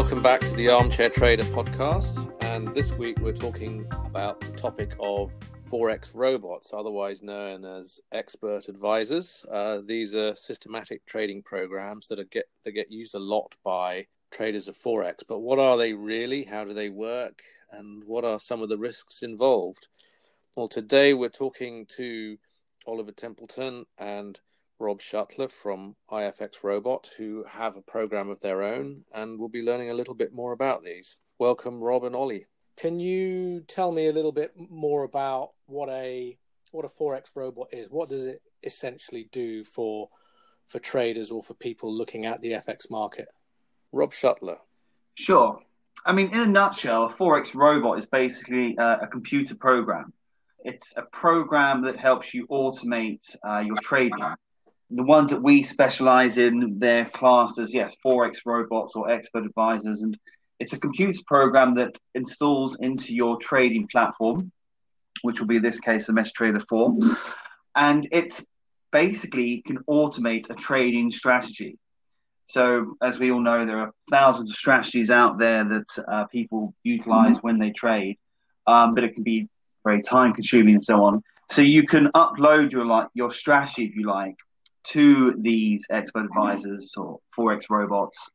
Welcome back to the Armchair Trader podcast. And this week we're talking about the topic of Forex robots, otherwise known as expert advisors. Uh, these are systematic trading programs that are get that get used a lot by traders of Forex. But what are they really? How do they work? And what are some of the risks involved? Well, today we're talking to Oliver Templeton and Rob Shutler from IFX Robot, who have a program of their own, and we'll be learning a little bit more about these. Welcome, Rob and Ollie. Can you tell me a little bit more about what a what a forex robot is? What does it essentially do for for traders or for people looking at the FX market? Rob Shutler. Sure. I mean, in a nutshell, a forex robot is basically a, a computer program. It's a program that helps you automate uh, your trading the ones that we specialize in, they're classed as yes, forex robots or expert advisors, and it's a computer program that installs into your trading platform, which will be in this case the MetaTrader 4, and it's basically can automate a trading strategy. So, as we all know, there are thousands of strategies out there that uh, people utilize mm-hmm. when they trade, um, but it can be very time consuming and so on. So you can upload your like your strategy if you like to these expert advisors or forex robots.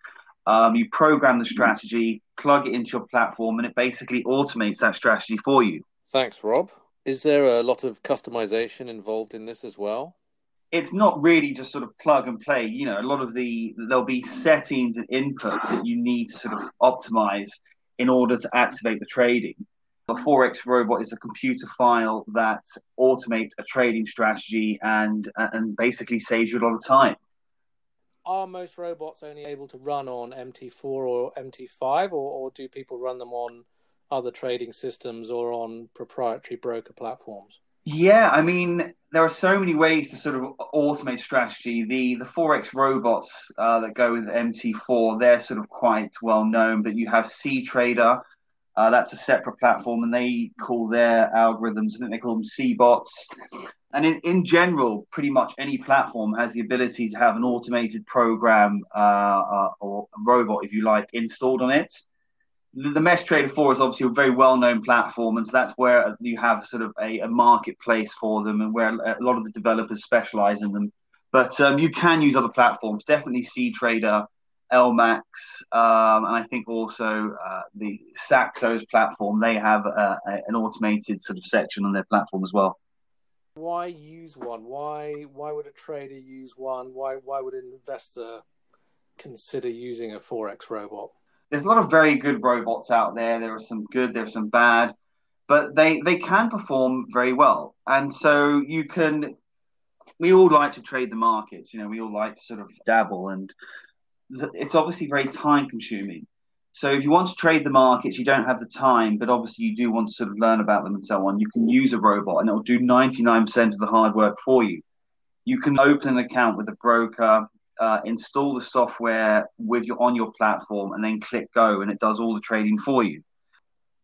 Um, you program the strategy, plug it into your platform, and it basically automates that strategy for you. Thanks, Rob. Is there a lot of customization involved in this as well? It's not really just sort of plug and play. You know, a lot of the there'll be settings and inputs that you need to sort of optimize in order to activate the trading. A Forex robot is a computer file that automates a trading strategy and and basically saves you a lot of time. Are most robots only able to run on MT4 or MT5, or, or do people run them on other trading systems or on proprietary broker platforms? Yeah, I mean, there are so many ways to sort of automate strategy. The the forex robots uh, that go with MT4, they're sort of quite well known. But you have CTrader, uh, that's a separate platform, and they call their algorithms. I think they call them C-bots. And in, in general, pretty much any platform has the ability to have an automated program uh, uh, or robot, if you like, installed on it. The, the MetaTrader 4 is obviously a very well-known platform, and so that's where you have sort of a, a marketplace for them, and where a lot of the developers specialize in them. But um, you can use other platforms. Definitely CTrader LMAX, um, and I think also uh, the Saxo's platform. They have uh, an automated sort of section on their platform as well. Why use one? Why why would a trader use one? Why why would an investor consider using a forex robot? There's a lot of very good robots out there. There are some good, there are some bad, but they they can perform very well. And so you can. We all like to trade the markets. You know, we all like to sort of dabble and it's obviously very time consuming. So if you want to trade the markets, you don't have the time, but obviously you do want to sort of learn about them and so on. You can use a robot and it will do 99% of the hard work for you. You can open an account with a broker, uh, install the software with your on your platform, and then click go, and it does all the trading for you.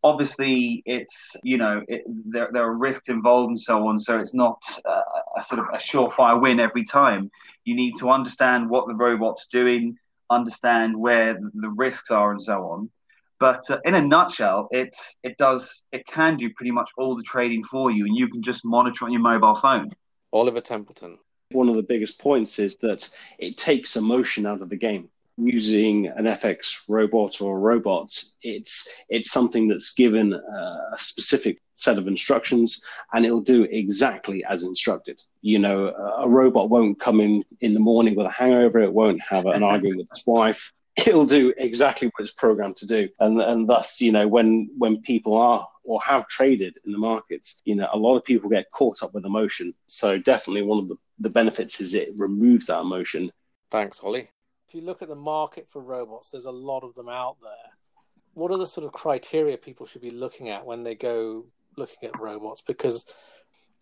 Obviously, it's you know it, there there are risks involved and so on, so it's not uh, a sort of a surefire win every time. You need to understand what the robot's doing understand where the risks are and so on. But uh, in a nutshell, it's it does it can do pretty much all the trading for you, and you can just monitor on your mobile phone. Oliver Templeton. One of the biggest points is that it takes emotion out of the game. Using an FX robot or a robot, it's it's something that's given a specific set of instructions and it'll do exactly as instructed. You know, a robot won't come in in the morning with a hangover. It won't have an argument with its wife. It'll do exactly what it's programmed to do. And, and thus, you know, when, when people are or have traded in the markets, you know, a lot of people get caught up with emotion. So definitely one of the, the benefits is it removes that emotion. Thanks, Ollie. If you look at the market for robots, there's a lot of them out there. What are the sort of criteria people should be looking at when they go looking at robots because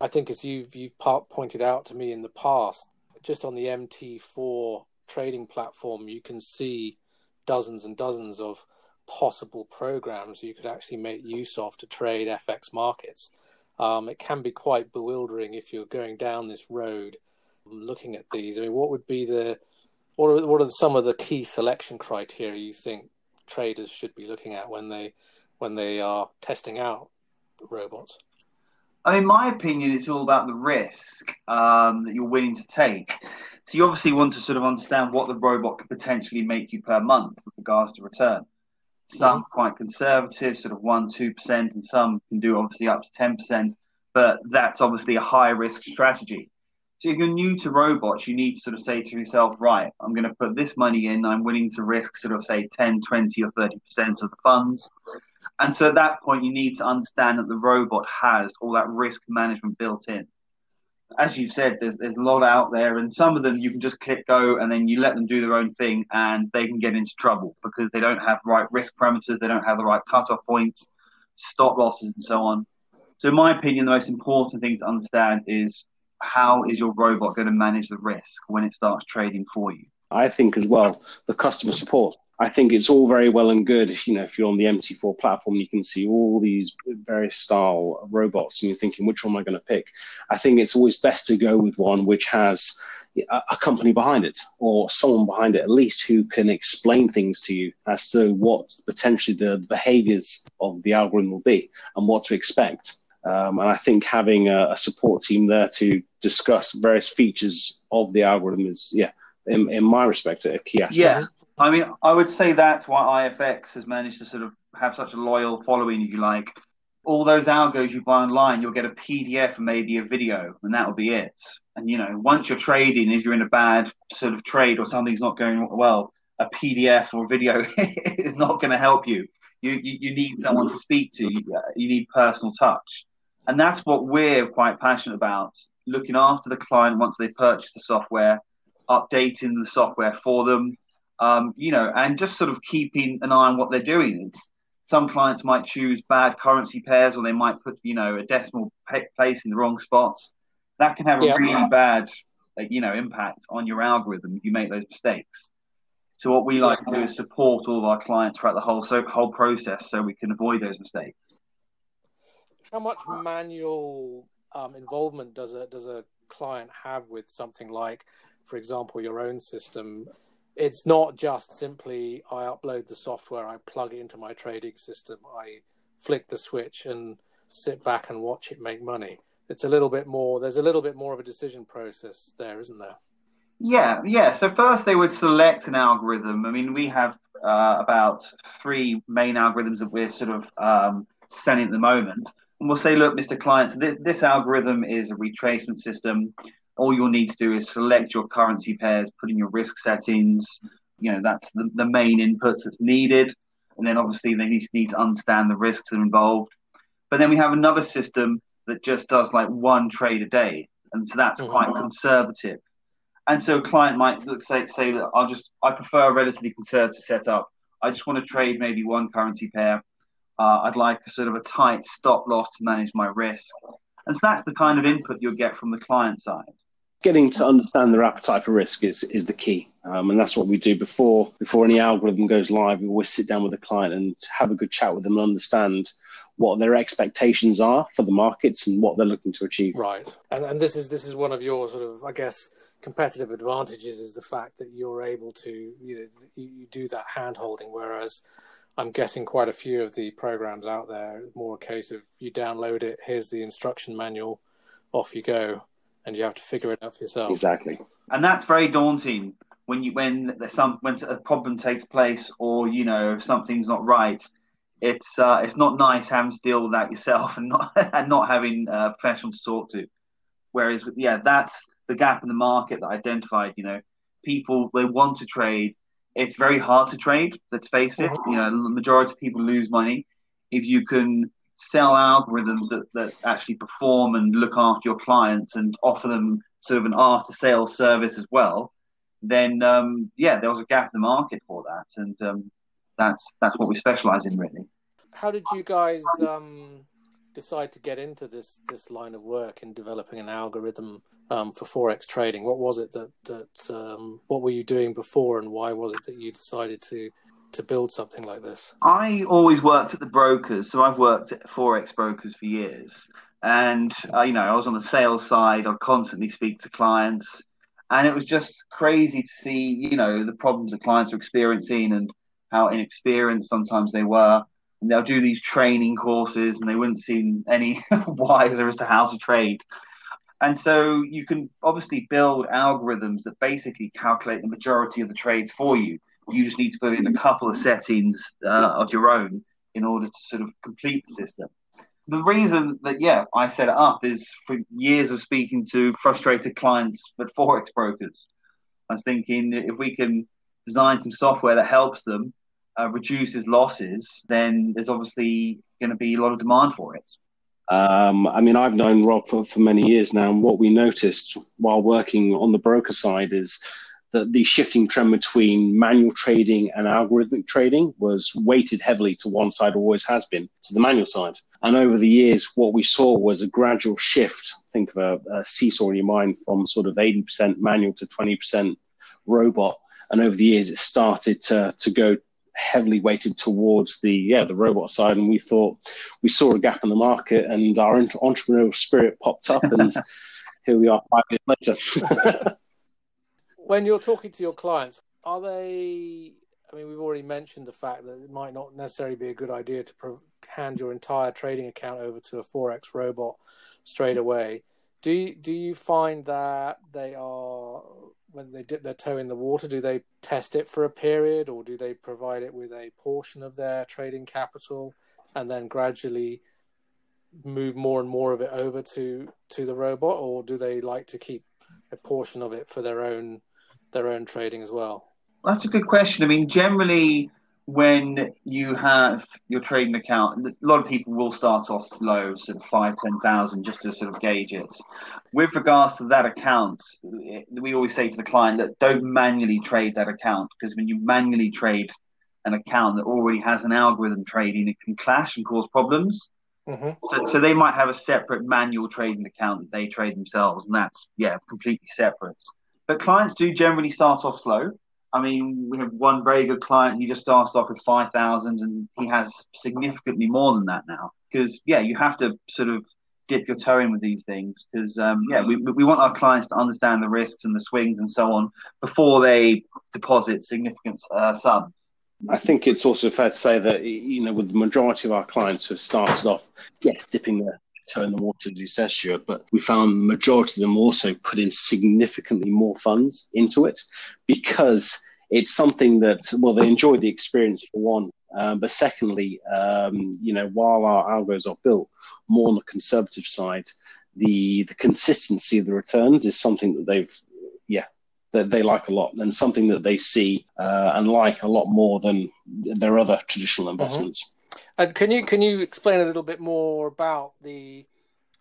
I think as you've you've pointed out to me in the past, just on the MT4 trading platform, you can see dozens and dozens of possible programs you could actually make use of to trade FX markets. Um, it can be quite bewildering if you're going down this road looking at these. I mean, what would be the what are what are some of the key selection criteria you think traders should be looking at when they when they are testing out robots? I mean, my opinion, it's all about the risk um, that you're willing to take. So you obviously want to sort of understand what the robot could potentially make you per month with regards to return. Some mm-hmm. quite conservative, sort of one, two percent, and some can do obviously up to ten percent. But that's obviously a high risk strategy. So if you're new to robots, you need to sort of say to yourself, right, I'm going to put this money in. I'm willing to risk sort of say 10, 20 or 30% of the funds. And so at that point, you need to understand that the robot has all that risk management built in. As you've said, there's, there's a lot out there, and some of them you can just click go and then you let them do their own thing and they can get into trouble because they don't have right risk parameters, they don't have the right cutoff points, stop losses, and so on. So, in my opinion, the most important thing to understand is how is your robot going to manage the risk when it starts trading for you? I think as well, the customer support. I think it's all very well and good. You know, if you're on the MT4 platform, you can see all these various style robots, and you're thinking, which one am I going to pick? I think it's always best to go with one which has a, company behind it, or someone behind it at least, who can explain things to you as to what potentially the behaviors of the algorithm will be and what to expect. Um, and I think having a, a, support team there to discuss various features of the algorithm is, yeah, in, in my respect, a key aspect. Yeah, I mean, I would say that's why IFX has managed to sort of have such a loyal following, if you like. All those algos you buy online, you'll get a PDF and maybe a video, and that'll be it. And you know, once you're trading, if you're in a bad sort of trade or something's not going well, a PDF or video is not going to help you. You, you. you need someone to speak to. You, you need personal touch. And that's what we're quite passionate about looking after the client once they purchase the software, updating the software for them, um, you know, and just sort of keeping an eye on what they're doing. It's, some clients might choose bad currency pairs or they might put, you know, a decimal place in the wrong spots. That can have a yeah. really bad, you know, impact on your algorithm if you make those mistakes. So what we like to do is support all of our clients throughout the whole so, whole process so we can avoid those mistakes how much manual um, involvement does a does a client have with something like, for example, your own system? It's not just simply I upload the software, I plug it into my trading system, I flick the switch and sit back and watch it make money. It's a little bit more. There's a little bit more of a decision process there, isn't there? Yeah, yeah. So first they would select an algorithm. I mean, we have uh, about three main algorithms that we're sort of um, selling at the moment we'll say, look, Mr. Client, this, this algorithm is a retracement system. All you'll need to do is select your currency pairs, put in your risk settings. You know, that's the, the main inputs that's needed. And then obviously they need, need to understand the risks that are involved. But then we have another system that just does like one trade a day. And so that's mm-hmm. quite conservative. And so a client might look, say, say that I'll just, I prefer a relatively conservative setup. I just want to trade maybe one currency pair uh, I'd like a sort of a tight stop loss to manage my risk. And so that's the kind of input you'll get from the client side. Getting to understand their appetite for risk is, is the key. Um, and that's what we do before before any algorithm goes live. We always sit down with the client and have a good chat with them and understand what their expectations are for the markets and what they're looking to achieve. Right, and and this is this is one of your sort of I guess competitive advantages is the fact that you're able to you know you, you do that hand holding, whereas I'm guessing quite a few of the programs out there more a case of you download it, here's the instruction manual, off you go, and you have to figure it out for yourself. Exactly, and that's very daunting when you when there's some when a problem takes place or you know if something's not right. It's uh, it's not nice having to deal with that yourself and not and not having a professional to talk to. Whereas yeah, that's the gap in the market that I identified. You know, people they want to trade it's very hard to trade. Let's face it. You know, the majority of people lose money. If you can sell algorithms that, that actually perform and look after your clients and offer them sort of an after sales service as well, then um, yeah, there was a gap in the market for that, and um, that's that's what we specialize in really. How did you guys um, decide to get into this this line of work in developing an algorithm um, for forex trading? What was it that that um, what were you doing before, and why was it that you decided to to build something like this? I always worked at the brokers, so I've worked at forex brokers for years, and uh, you know I was on the sales side. I'd constantly speak to clients, and it was just crazy to see you know the problems the clients are experiencing and how inexperienced sometimes they were. And they'll do these training courses and they wouldn't seem any wiser as to how to trade. And so you can obviously build algorithms that basically calculate the majority of the trades for you. You just need to put in a couple of settings uh, of your own in order to sort of complete the system. The reason that, yeah, I set it up is for years of speaking to frustrated clients at Forex brokers. I was thinking if we can design some software that helps them uh, reduces losses, then there's obviously going to be a lot of demand for it. Um, I mean, I've known Rob for, for many years now, and what we noticed while working on the broker side is that the shifting trend between manual trading and algorithmic trading was weighted heavily to one side, always has been, to the manual side. And over the years, what we saw was a gradual shift. Think of a, a seesaw in your mind from sort of 80% manual to 20% robot. And over the years, it started to, to go heavily weighted towards the yeah the robot side and we thought we saw a gap in the market and our entrepreneurial spirit popped up and here we are five years later when you're talking to your clients, are they? I mean, we've already mentioned the fact that it might not necessarily be a good idea to hand your entire trading account over to a forex robot straight away. Do you, do you find that they are when they dip their toe in the water? Do they test it for a period, or do they provide it with a portion of their trading capital and then gradually move more and more of it over to to the robot, or do they like to keep a portion of it for their own their own trading as well? That's a good question. I mean, generally, when you have your trading account, a lot of people will start off low, sort of five, ten thousand, just to sort of gauge it. With regards to that account, we always say to the client that don't manually trade that account because when you manually trade an account that already has an algorithm trading, it can clash and cause problems. Mm-hmm. So, so they might have a separate manual trading account that they trade themselves, and that's yeah, completely separate. But clients do generally start off slow. I mean, we have one very good client. He just starts off with five thousand, and he has significantly more than that now. Because yeah, you have to sort of dip your toe in with these things. Because um, yeah, we we want our clients to understand the risks and the swings and so on before they deposit significant uh, sums. I think it's also fair to say that you know, with the majority of our clients who have started off, yes, dipping their toe in the water, as said, Stuart, but we found the majority of them also put in significantly more funds into it because it's something that, well, they enjoy the experience for one. Um, but secondly, um, you know, while our algos are built more on the conservative side, the the consistency of the returns is something that they've, yeah, that they like a lot, and something that they see uh, and like a lot more than their other traditional mm-hmm. investments. Mm-hmm. And can you can you explain a little bit more about the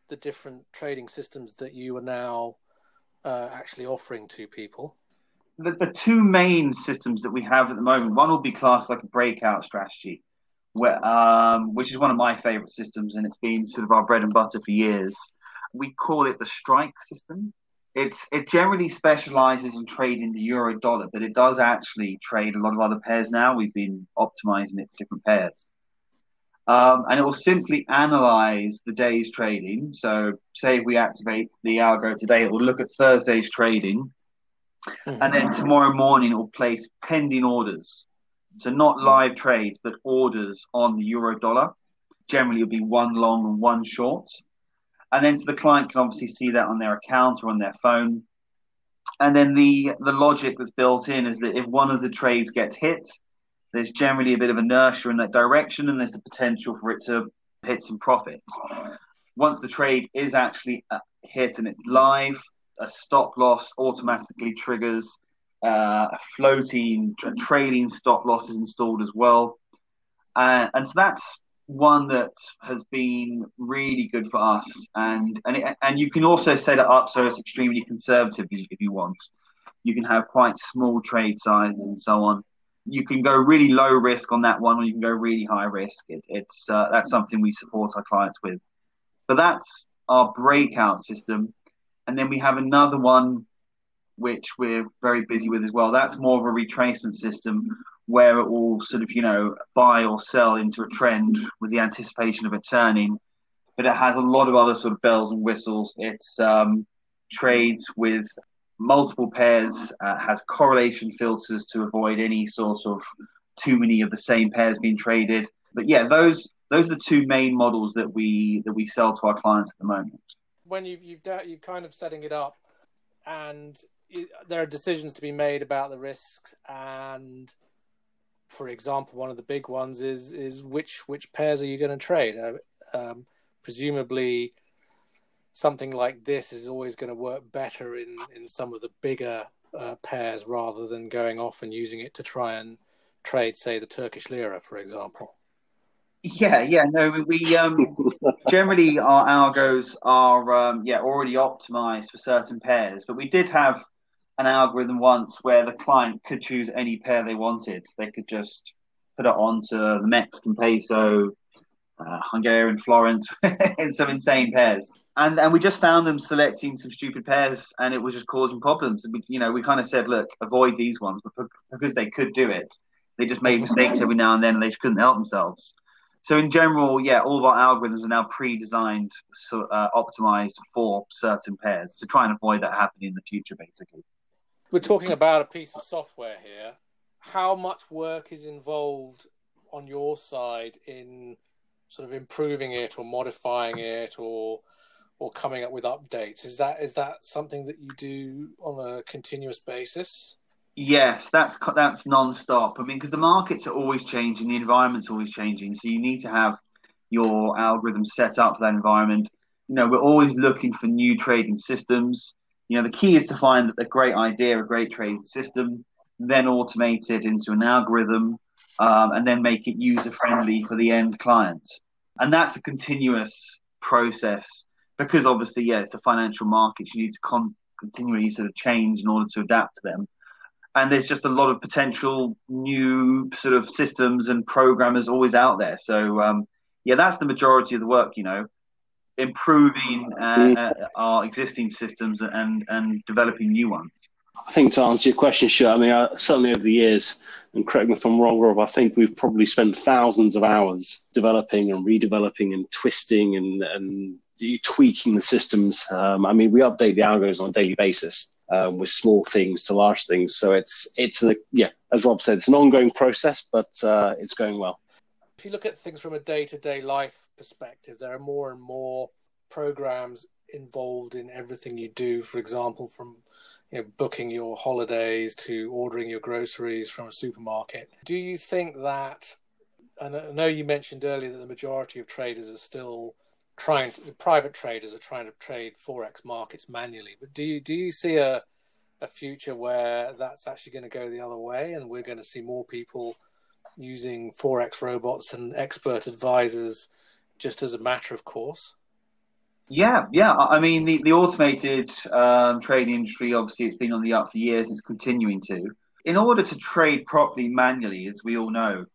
the different trading systems that you are now uh, actually offering to people? The, the two main systems that we have at the moment, one will be classed like a breakout strategy, where, um, which is one of my favorite systems, and it's been sort of our bread and butter for years. We call it the strike system. It's it generally specializes in trading the euro dollar, but it does actually trade a lot of other pairs now. We've been optimizing it for different pairs. Um, and it will simply analyze the day's trading. So, say if we activate the algo today, it will look at Thursday's trading, mm-hmm. and then tomorrow morning it will place pending orders. So, not live trades, but orders on the euro dollar. Generally, it'll be one long and one short. And then so the client can obviously see that on their account or on their phone. And then the the logic that's built in is that if one of the trades gets hit, there's generally a bit of inertia in that direction, and there's a potential for it to hit some profits. Once the trade is actually uh, hit and it's live, a stop loss automatically triggers. Uh, a floating tra- trading stop loss is installed as well, uh, and so that's one that has been really good for us. And and it, and you can also set it up so it's extremely conservative if you want. You can have quite small trade sizes and so on you can go really low risk on that one, or you can go really high risk. It, it's uh, that's something we support our clients with. But that's our breakout system, and then we have another one which we're very busy with as well. That's more of a retracement system where it will sort of you know buy or sell into a trend with the anticipation of it turning. But it has a lot of other sort of bells and whistles. It's um, trades with multiple pairs, uh, has correlation filters to avoid any sort of too many of the same pairs being traded. But yeah, those those are the two main models that we that we sell to our clients at the moment. When you've you've you've kind of setting it up, and there are decisions to be made about the risks and for example one of the big ones is is which which pairs are you going to trade uh, um, presumably something like this is always going to work better in in some of the bigger uh, pairs rather than going off and using it to try and trade say the turkish lira for example yeah yeah no we um generally our algos are um, yeah already optimized for certain pairs but we did have an algorithm once where the client could choose any pair they wanted. They could just put it onto the Mexican peso, uh, Hungarian florins, in some insane pairs. And and we just found them selecting some stupid pairs, and it was just causing problems. We, you know, we kind of said, look, avoid these ones, but because they could do it, they just made mistakes every now and then, and they just couldn't help themselves. So in general, yeah, all of our algorithms are now pre-designed, so, uh, optimized for certain pairs to try and avoid that happening in the future, basically we're talking about a piece of software here. How much work is involved on your side in sort of improving it or modifying it or or coming up with updates? Is that is that something that you do on a continuous basis? Yes, that's that's non-stop. I mean, because the markets are always changing, the environment's always changing, so you need to have your algorithm set up for that environment. You know, we're always looking for new trading systems you know, the key is to find a great idea, a great trading system, then automate it into an algorithm, um, and then make it user friendly for the end client. And that's a continuous process because obviously, yeah, it's a financial market. You need to con- continually sort of change in order to adapt to them. And there's just a lot of potential new sort of systems and programmers always out there. So, um, yeah, that's the majority of the work, you know improving uh, uh, our existing systems and and developing new ones. I think to answer your question, sure. I mean, uh, certainly over the years, and correct me if I'm wrong, Rob. I think we've probably spent thousands of hours developing and redeveloping and twisting and and tweaking the systems. Um, I mean, we update the algos on a daily basis. Um, with small things to large things, so it's it's a yeah, as Rob said, it's an ongoing process, but uh, it's going well. If you look at things from a day to day life perspective. There are more and more programs involved in everything you do. For example, from you know, booking your holidays to ordering your groceries from a supermarket. Do you think that? And I know you mentioned earlier that the majority of traders are still trying to, the private traders are trying to trade forex markets manually. But do you do you see a a future where that's actually going to go the other way, and we're going to see more people using forex robots and expert advisors just as a matter of course? Yeah, yeah. I mean, the, the automated um, trading industry, obviously, it's been on the up for years. and It's continuing to. In order to trade properly manually, as we all know,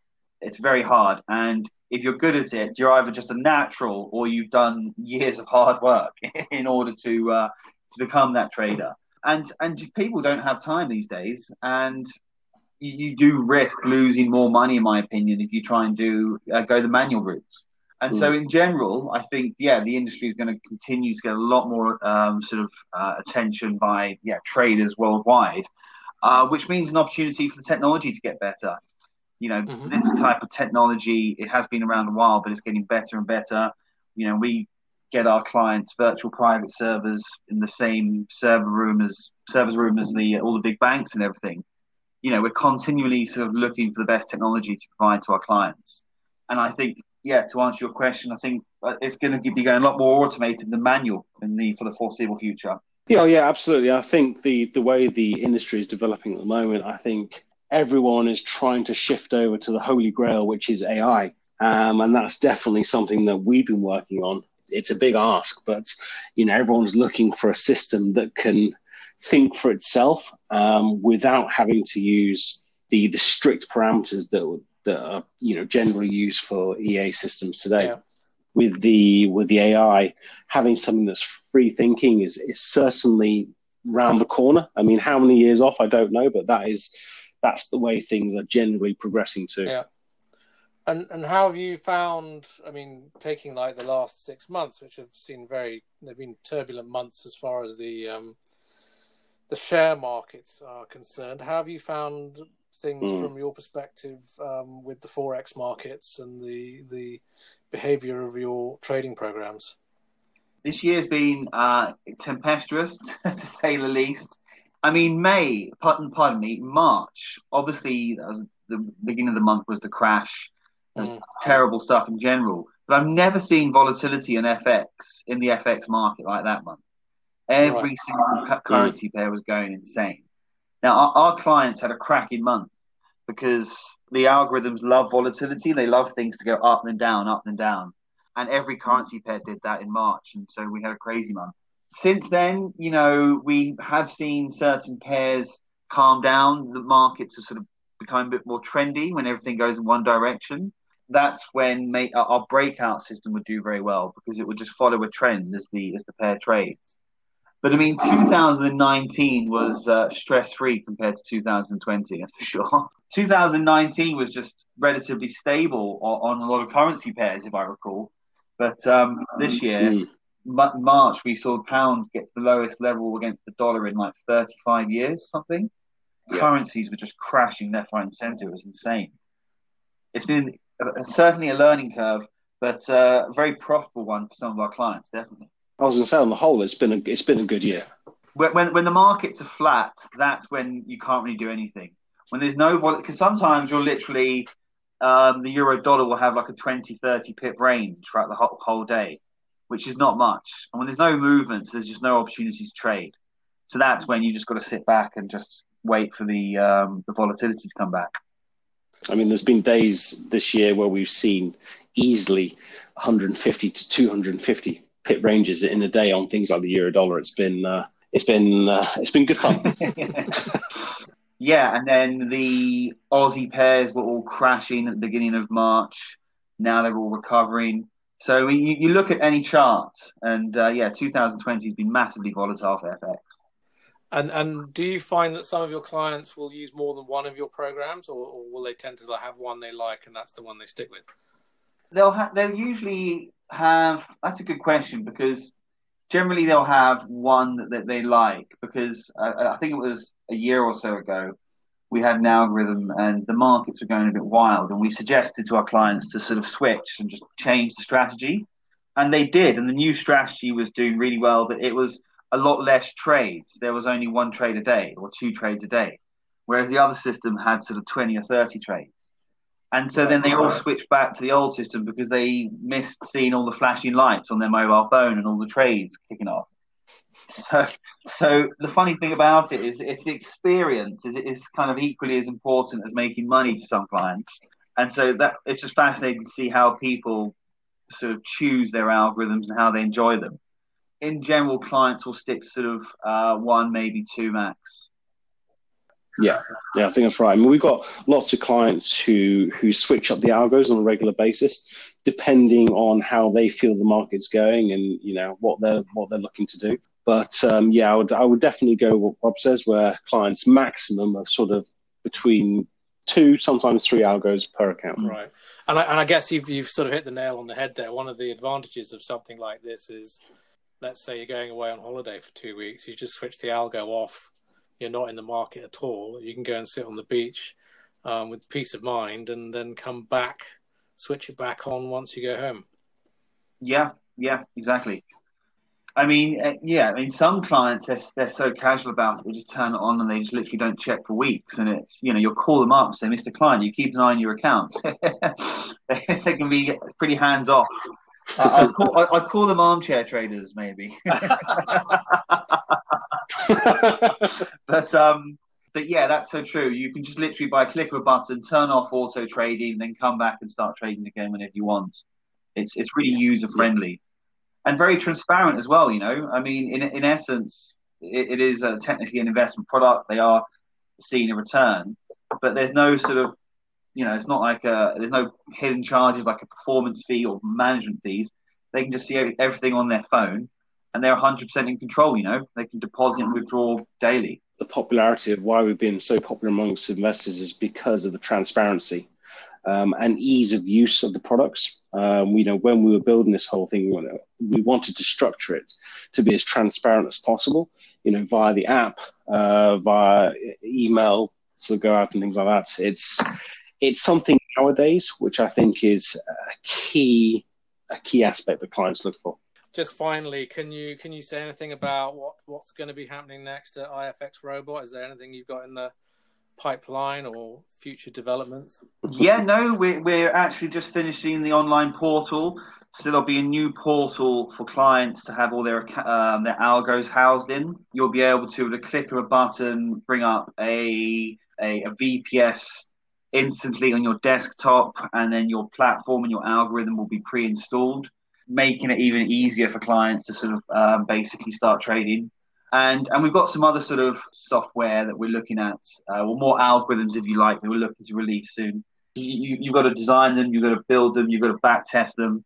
it's very hard. And if you're good at it, you're either just a natural or you've done years of hard work in order to uh, to become that trader. And and people don't have time these days, and you, you do risk losing more money, in my opinion, if you try and do uh, go the manual routes. And mm. so, in general, I think yeah, the industry is going to continue to get a lot more um, sort of uh, attention by yeah traders worldwide, uh, which means an opportunity for the technology to get better. You know, mm-hmm. this type of technology it has been around a while, but it's getting better and better. You know, we get our clients virtual private servers in the same server room as servers room as the all the big banks and everything. You know, we're continually sort of looking for the best technology to provide to our clients. And I think yeah, to answer your question, I think uh, it's going to be going a lot more automated than manual in the for the foreseeable future. Yeah, yeah, absolutely. I think the the way the industry is developing at the moment, I think everyone is trying to shift over to the holy grail, which is AI, um, and that's definitely something that we've been working on. It's a big ask, but you know, everyone's looking for a system that can think for itself um, without having to use the the strict parameters that that are you know generally used for EA systems today. Yeah. With the with the AI, having something that's free thinking is is certainly round the corner. I mean, how many years off? I don't know, but that is that's the way things are generally progressing to. Yeah. And and how have you found? I mean, taking like the last six months, which have seen very they've been turbulent months as far as the um, the share markets are concerned. How have you found things mm. from your perspective um, with the forex markets and the the behavior of your trading programs? This year's been uh, tempestuous, to say the least. I mean, May, pardon, pardon me, March. Obviously, the beginning of the month was the crash. Mm. terrible stuff in general. But I've never seen volatility in FX in the FX market like that month. Every right. single currency pair was going insane. Now, our, our, clients had a cracking month because the algorithms love volatility. They love things to go up and down, up and down. And every currency pair did that in March. And so we had a crazy month. Since then, you know, we have seen certain pairs calm down. The markets have sort of become a bit more trendy when everything goes in one direction. That's when our breakout system would do very well because it would just follow a trend as the as the pair trades. But I mean, 2019 was uh, stress free compared to 2020, that's for sure. 2019 was just relatively stable on, on a lot of currency pairs, if I recall. But um, this year, mm. March, we saw pound get to the lowest level against the dollar in like 35 years or something. Yeah. Currencies were just crashing left, right, and center. It was insane. It's been certainly a learning curve, but uh, a very profitable one for some of our clients, definitely. I was going to say, on the whole, it's been a it's been a good year. When, when, when the markets are flat, that's when you can't really do anything. When there's no because sometimes you're literally um, the euro dollar will have like a 20, 30 pip range throughout the whole, whole day, which is not much. And when there's no movements, there's just no opportunity to trade. So that's when you just got to sit back and just wait for the um, the volatility to come back. I mean, there's been days this year where we've seen easily 150 to 250 pip ranges in a day on things like the euro dollar. It's been uh, it's been uh, it's been good fun. yeah, and then the Aussie pairs were all crashing at the beginning of March. Now they're all recovering. So you, you look at any chart, and uh, yeah, 2020 has been massively volatile for FX. And and do you find that some of your clients will use more than one of your programs, or, or will they tend to have one they like and that's the one they stick with? They'll ha- they'll usually have? That's a good question because generally they'll have one that they like because I think it was a year or so ago we had an algorithm and the markets were going a bit wild and we suggested to our clients to sort of switch and just change the strategy and they did and the new strategy was doing really well but it was a lot less trades. There was only one trade a day or two trades a day whereas the other system had sort of 20 or 30 trades. And so then they all switched back to the old system because they missed seeing all the flashing lights on their mobile phone and all the trades kicking off. So, so the funny thing about it is, it's the experience is is kind of equally as important as making money to some clients. And so that it's just fascinating to see how people sort of choose their algorithms and how they enjoy them. In general, clients will stick sort of uh, one, maybe two max. Yeah, yeah, I think that's right. I mean, we've got lots of clients who who switch up the algos on a regular basis, depending on how they feel the market's going and you know what they're what they're looking to do. But um, yeah, I would I would definitely go what Rob says, where clients maximum of sort of between two, sometimes three algos per account. Right, and I, and I guess you've you've sort of hit the nail on the head there. One of the advantages of something like this is, let's say you're going away on holiday for two weeks, you just switch the algo off you're not in the market at all, you can go and sit on the beach um, with peace of mind, and then come back, switch it back on once you go home. Yeah, yeah, exactly. I mean, uh, yeah, I mean, some clients they're, they're so casual about it, they just turn it on and they just literally don't check for weeks. And it's you know you'll call them up and say, Mr. Klein, you keep an eye on your accounts." they, they, can be pretty hands off. Uh, I, call, I, I call them armchair traders, maybe. but um, but yeah, that's so true. You can just literally by a click of a button turn off auto trading, then come back and start trading again whenever you want. It's it's really user friendly and very transparent as well. You know, I mean, in in essence, it, it is a, technically an investment product. They are seeing a return, but there's no sort of you know, it's not like a, there's no hidden charges like a performance fee or management fees. They can just see everything on their phone and they're 100% in control, you know, they can deposit and withdraw daily. The popularity of why we've been so popular amongst investors is because of the transparency um, and ease of use of the products. Um, you know, when we were building this whole thing, we wanted to structure it to be as transparent as possible, you know, via the app, uh, via email, to go out and things like that. It's it's something nowadays which I think is a key a key aspect that clients look for. Just finally, can you can you say anything about what, what's going to be happening next at IFX Robot? Is there anything you've got in the pipeline or future developments? Yeah, no, we're we're actually just finishing the online portal. So there'll be a new portal for clients to have all their um, their algos housed in. You'll be able to, with a click of a button, bring up a, a, a VPS instantly on your desktop, and then your platform and your algorithm will be pre-installed, making it even easier for clients to sort of um, basically start trading. And and we've got some other sort of software that we're looking at, uh, or more algorithms, if you like, that we're looking to release soon. You, you've got to design them, you've got to build them, you've got to back test them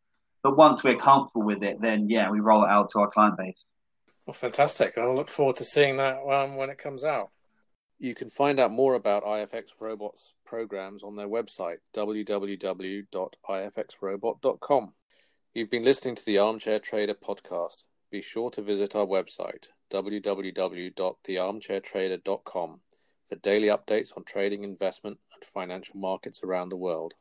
but once we're comfortable with it, then yeah, we roll it out to our client base. Well, fantastic. I look forward to seeing that um, when it comes out. You can find out more about IFX Robots programs on their website, www.ifxrobot.com. You've been listening to the Armchair Trader podcast. Be sure to visit our website, www.thearmchairtrader.com, for daily updates on trading, investment, and financial markets around the world.